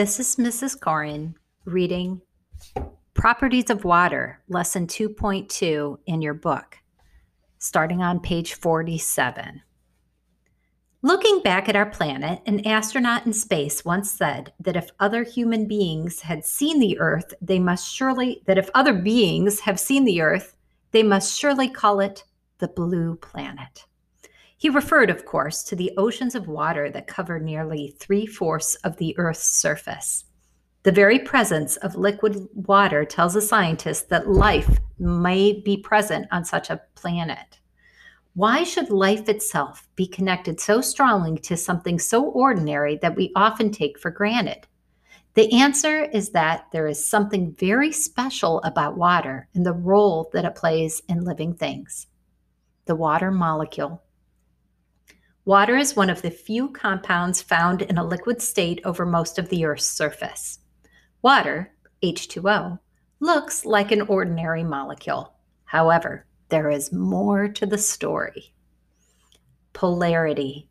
This is Mrs. Koren reading Properties of Water, Lesson 2.2 in your book, starting on page 47. Looking back at our planet, an astronaut in space once said that if other human beings had seen the Earth, they must surely, that if other beings have seen the Earth, they must surely call it the blue planet. He referred, of course, to the oceans of water that cover nearly three fourths of the Earth's surface. The very presence of liquid water tells a scientist that life may be present on such a planet. Why should life itself be connected so strongly to something so ordinary that we often take for granted? The answer is that there is something very special about water and the role that it plays in living things. The water molecule. Water is one of the few compounds found in a liquid state over most of the Earth's surface. Water, H2O, looks like an ordinary molecule. However, there is more to the story. Polarity.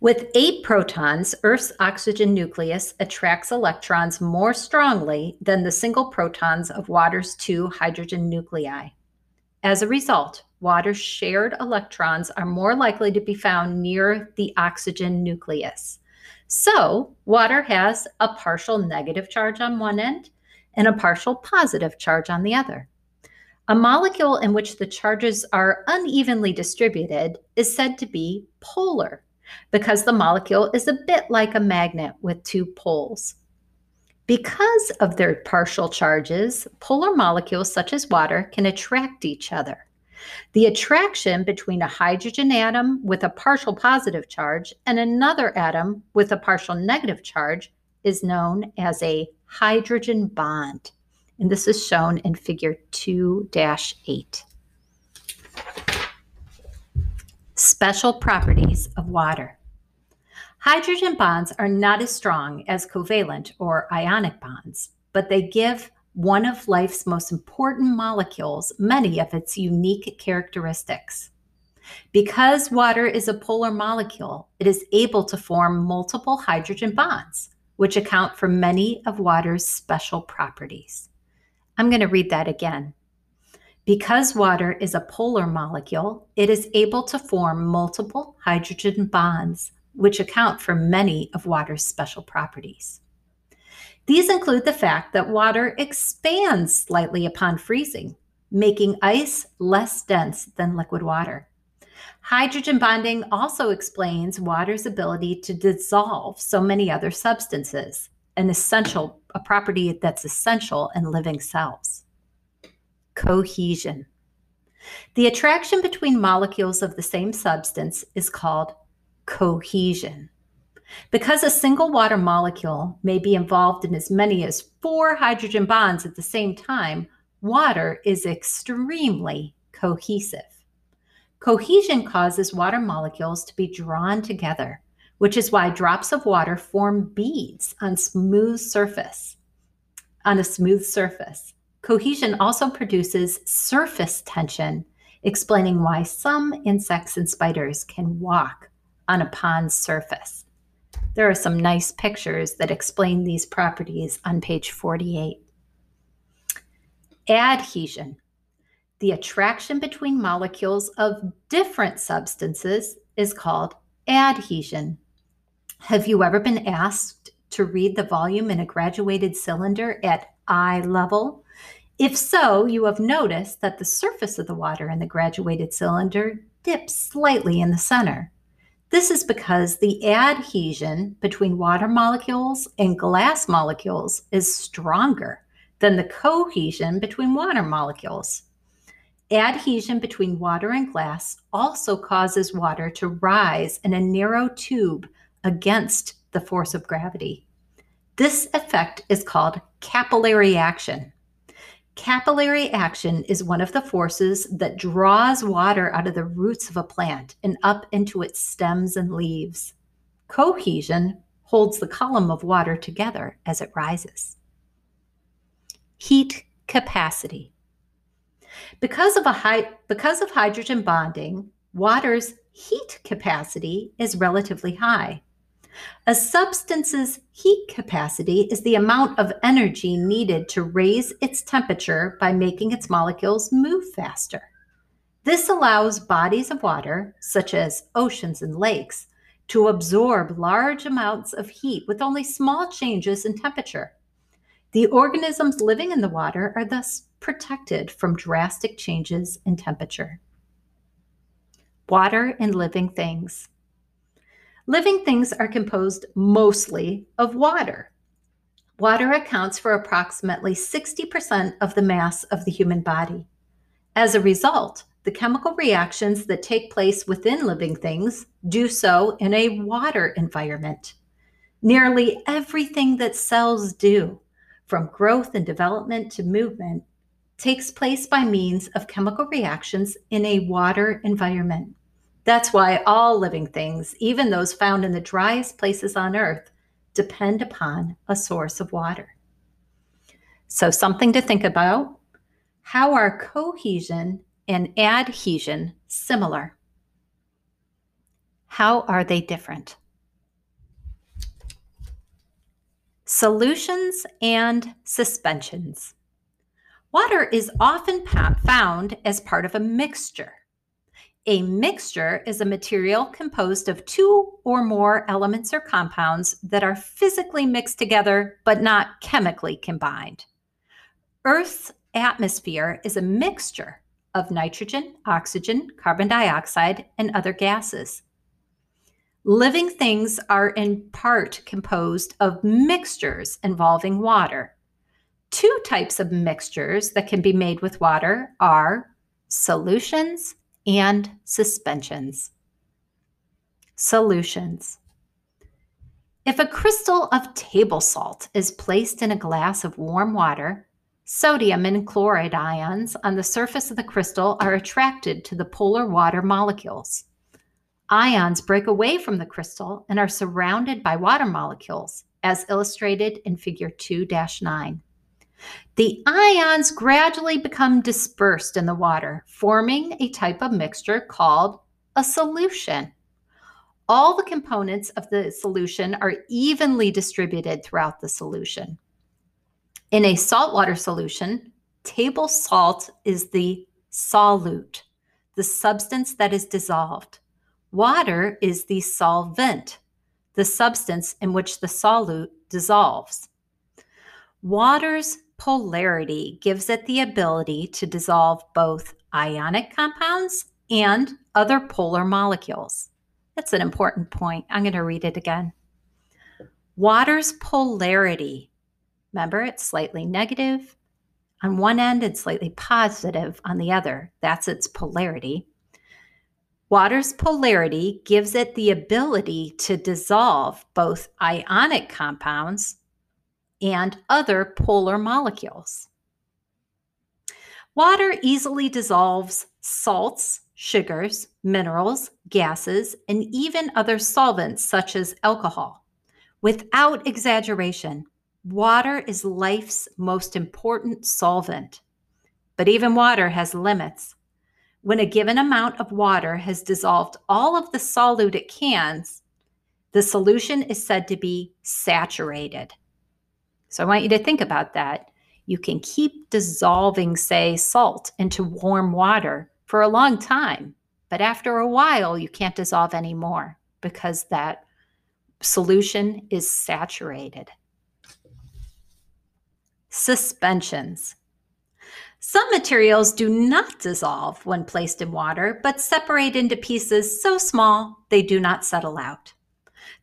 With eight protons, Earth's oxygen nucleus attracts electrons more strongly than the single protons of water's two hydrogen nuclei. As a result, water's shared electrons are more likely to be found near the oxygen nucleus. So, water has a partial negative charge on one end and a partial positive charge on the other. A molecule in which the charges are unevenly distributed is said to be polar because the molecule is a bit like a magnet with two poles. Because of their partial charges, polar molecules such as water can attract each other. The attraction between a hydrogen atom with a partial positive charge and another atom with a partial negative charge is known as a hydrogen bond. And this is shown in figure 2 8. Special properties of water. Hydrogen bonds are not as strong as covalent or ionic bonds, but they give one of life's most important molecules many of its unique characteristics. Because water is a polar molecule, it is able to form multiple hydrogen bonds, which account for many of water's special properties. I'm going to read that again. Because water is a polar molecule, it is able to form multiple hydrogen bonds, which account for many of water's special properties. These include the fact that water expands slightly upon freezing, making ice less dense than liquid water. Hydrogen bonding also explains water's ability to dissolve so many other substances, an essential a property that's essential in living cells. Cohesion. The attraction between molecules of the same substance is called cohesion. Because a single water molecule may be involved in as many as four hydrogen bonds at the same time, water is extremely cohesive. Cohesion causes water molecules to be drawn together, which is why drops of water form beads on smooth surface. On a smooth surface. Cohesion also produces surface tension, explaining why some insects and spiders can walk on a pond's surface. There are some nice pictures that explain these properties on page 48. Adhesion. The attraction between molecules of different substances is called adhesion. Have you ever been asked to read the volume in a graduated cylinder at eye level? If so, you have noticed that the surface of the water in the graduated cylinder dips slightly in the center. This is because the adhesion between water molecules and glass molecules is stronger than the cohesion between water molecules. Adhesion between water and glass also causes water to rise in a narrow tube against the force of gravity. This effect is called capillary action. Capillary action is one of the forces that draws water out of the roots of a plant and up into its stems and leaves. Cohesion holds the column of water together as it rises. Heat capacity. Because of, high, because of hydrogen bonding, water's heat capacity is relatively high. A substance's heat capacity is the amount of energy needed to raise its temperature by making its molecules move faster. This allows bodies of water, such as oceans and lakes, to absorb large amounts of heat with only small changes in temperature. The organisms living in the water are thus protected from drastic changes in temperature. Water and living things. Living things are composed mostly of water. Water accounts for approximately 60% of the mass of the human body. As a result, the chemical reactions that take place within living things do so in a water environment. Nearly everything that cells do, from growth and development to movement, takes place by means of chemical reactions in a water environment. That's why all living things, even those found in the driest places on earth, depend upon a source of water. So, something to think about how are cohesion and adhesion similar? How are they different? Solutions and suspensions. Water is often found as part of a mixture. A mixture is a material composed of two or more elements or compounds that are physically mixed together but not chemically combined. Earth's atmosphere is a mixture of nitrogen, oxygen, carbon dioxide, and other gases. Living things are in part composed of mixtures involving water. Two types of mixtures that can be made with water are solutions and suspensions. Solutions. If a crystal of table salt is placed in a glass of warm water, sodium and chloride ions on the surface of the crystal are attracted to the polar water molecules. Ions break away from the crystal and are surrounded by water molecules, as illustrated in Figure 2 9. The ions gradually become dispersed in the water, forming a type of mixture called a solution. All the components of the solution are evenly distributed throughout the solution. In a saltwater solution, table salt is the solute, the substance that is dissolved. Water is the solvent, the substance in which the solute dissolves. Water's polarity gives it the ability to dissolve both ionic compounds and other polar molecules. That's an important point. I'm going to read it again. Water's polarity, remember, it's slightly negative on one end and slightly positive on the other. That's its polarity. Water's polarity gives it the ability to dissolve both ionic compounds and other polar molecules. Water easily dissolves salts, sugars, minerals, gases, and even other solvents such as alcohol. Without exaggeration, water is life's most important solvent. But even water has limits. When a given amount of water has dissolved all of the solute it can, the solution is said to be saturated. So I want you to think about that. You can keep dissolving, say, salt into warm water for a long time, but after a while, you can't dissolve anymore because that solution is saturated. Suspensions. Some materials do not dissolve when placed in water, but separate into pieces so small they do not settle out.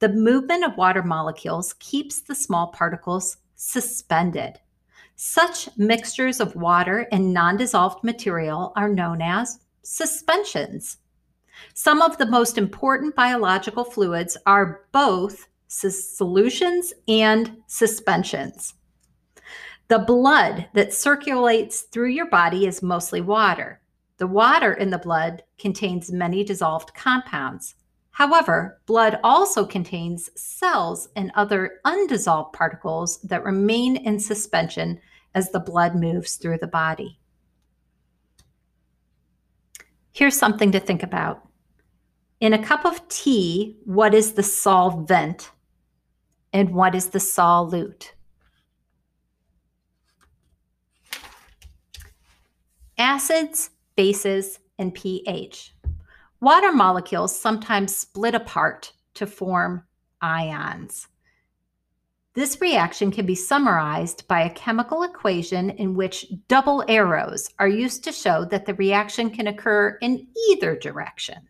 The movement of water molecules keeps the small particles suspended. Such mixtures of water and non dissolved material are known as suspensions. Some of the most important biological fluids are both solutions and suspensions. The blood that circulates through your body is mostly water. The water in the blood contains many dissolved compounds. However, blood also contains cells and other undissolved particles that remain in suspension as the blood moves through the body. Here's something to think about. In a cup of tea, what is the solvent And what is the solute? Acids, bases, and pH. Water molecules sometimes split apart to form ions. This reaction can be summarized by a chemical equation in which double arrows are used to show that the reaction can occur in either direction.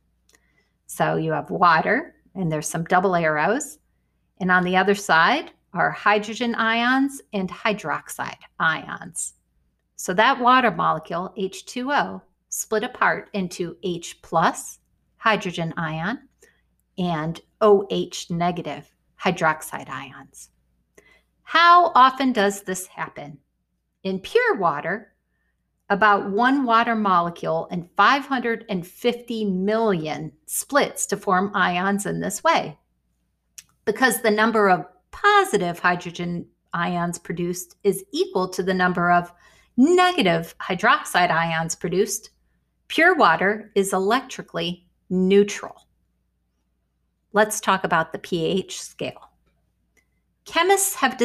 So you have water, and there's some double arrows, and on the other side are hydrogen ions and hydroxide ions. So that water molecule, H2O, split apart into H plus, hydrogen ion, and OH negative, hydroxide ions. How often does this happen? In pure water, about one water molecule in 550 million splits to form ions in this way. Because the number of positive hydrogen ions produced is equal to the number of negative hydroxide ions produced, pure water is electrically neutral. Let's talk about the pH scale. Chemists have,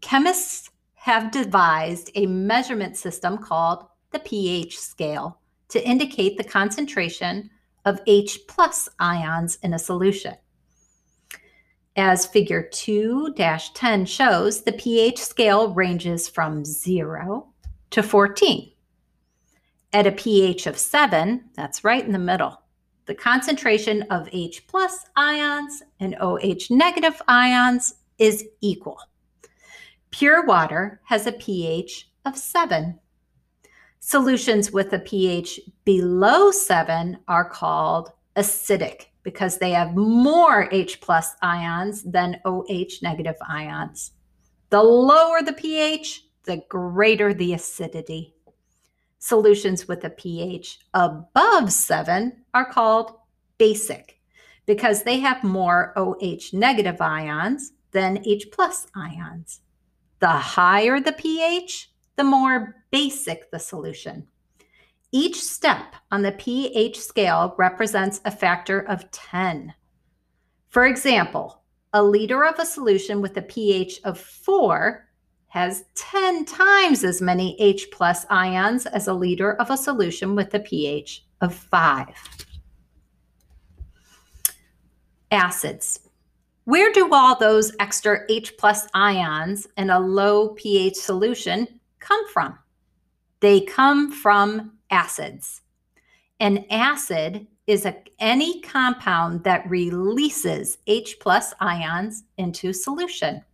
chemists have devised a measurement system called the pH scale to indicate the concentration of H plus ions in a solution. As figure 2 10 shows, the pH scale ranges from 0 to 14. At a pH of 7, that's right in the middle, the concentration of H plus ions and OH negative ions is equal. Pure water has a pH of 7. Solutions with a pH below 7 are called acidic because they have more H plus ions than OH negative ions. The lower the pH, the greater the acidity. Solutions with a pH above 7 are called basic because they have more OH negative ions than H plus ions. The higher the pH, the more basic the solution. Each step on the pH scale represents a factor of 10. For example, a liter of a solution with a pH of 4 has 10 times as many H plus ions as a liter of a solution with a pH of 5. Acids. Where do all those extra H plus ions in a low pH solution come from? They come from acids. An acid is a, any compound that releases H plus ions into solution.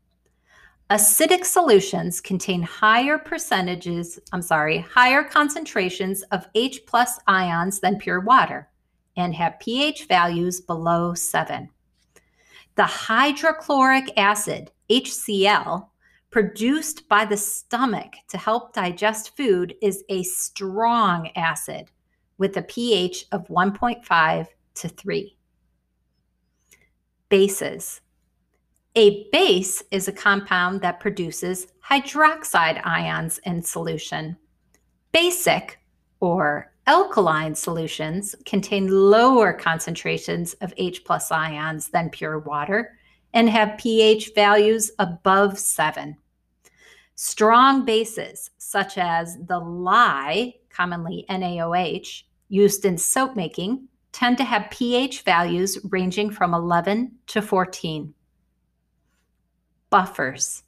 Acidic solutions contain higher percentages, I'm sorry, higher concentrations of H plus ions than pure water and have pH values below 7. The hydrochloric acid, HCl, produced by the stomach to help digest food is a strong acid with a pH of 1.5 to 3. Bases. A base is a compound that produces hydroxide ions in solution. Basic or Alkaline solutions contain lower concentrations of H plus ions than pure water and have pH values above 7. Strong bases, such as the lye, commonly NaOH, used in soap making, tend to have pH values ranging from 11 to 14. Buffers.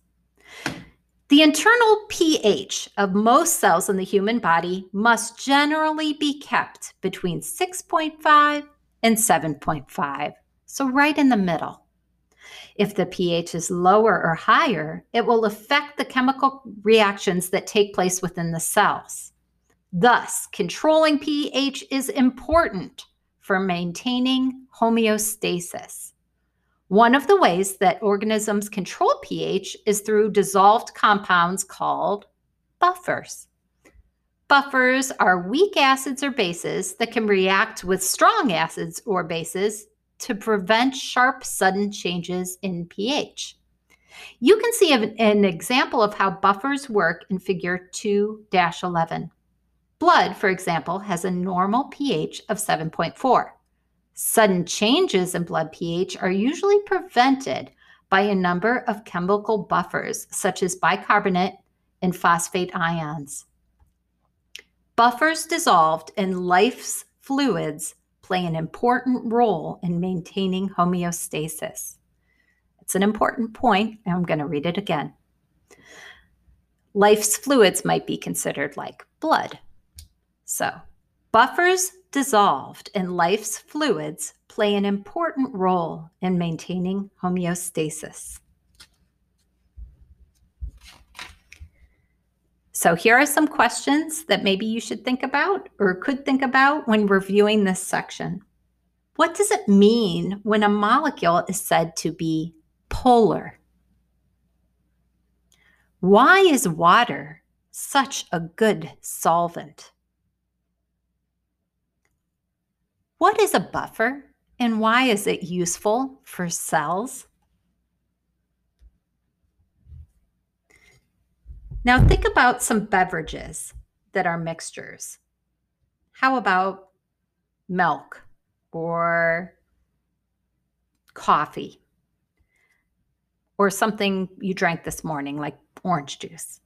The internal pH of most cells in the human body must generally be kept between 6.5 and 7.5, so right in the middle. If the pH is lower or higher, it will affect the chemical reactions that take place within the cells. Thus, controlling pH is important for maintaining homeostasis. One of the ways that organisms control pH is through dissolved compounds called buffers. Buffers are weak acids or bases that can react with strong acids or bases to prevent sharp, sudden changes in pH. You can see an example of how buffers work in figure 2 11. Blood, for example, has a normal pH of 7.4. Sudden changes in blood pH are usually prevented by a number of chemical buffers, such as bicarbonate and phosphate ions. Buffers dissolved in life's fluids play an important role in maintaining homeostasis. It's an important point, and I'm going to read it again. Life's fluids might be considered like blood. So, buffers dissolved in life's fluids play an important role in maintaining homeostasis. So, here are some questions that maybe you should think about or could think about when reviewing this section. What does it mean when a molecule is said to be polar? Why is water such a good solvent? What is a buffer and why is it useful for cells? Now, think about some beverages that are mixtures. How about milk or coffee or something you drank this morning, like orange juice?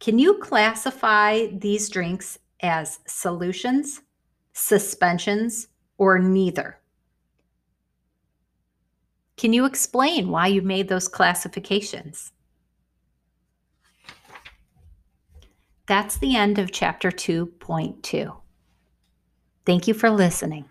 Can you classify these drinks as solutions, suspensions, or neither? Can you explain why you made those classifications? That's the end of chapter 2.2. Thank you for listening.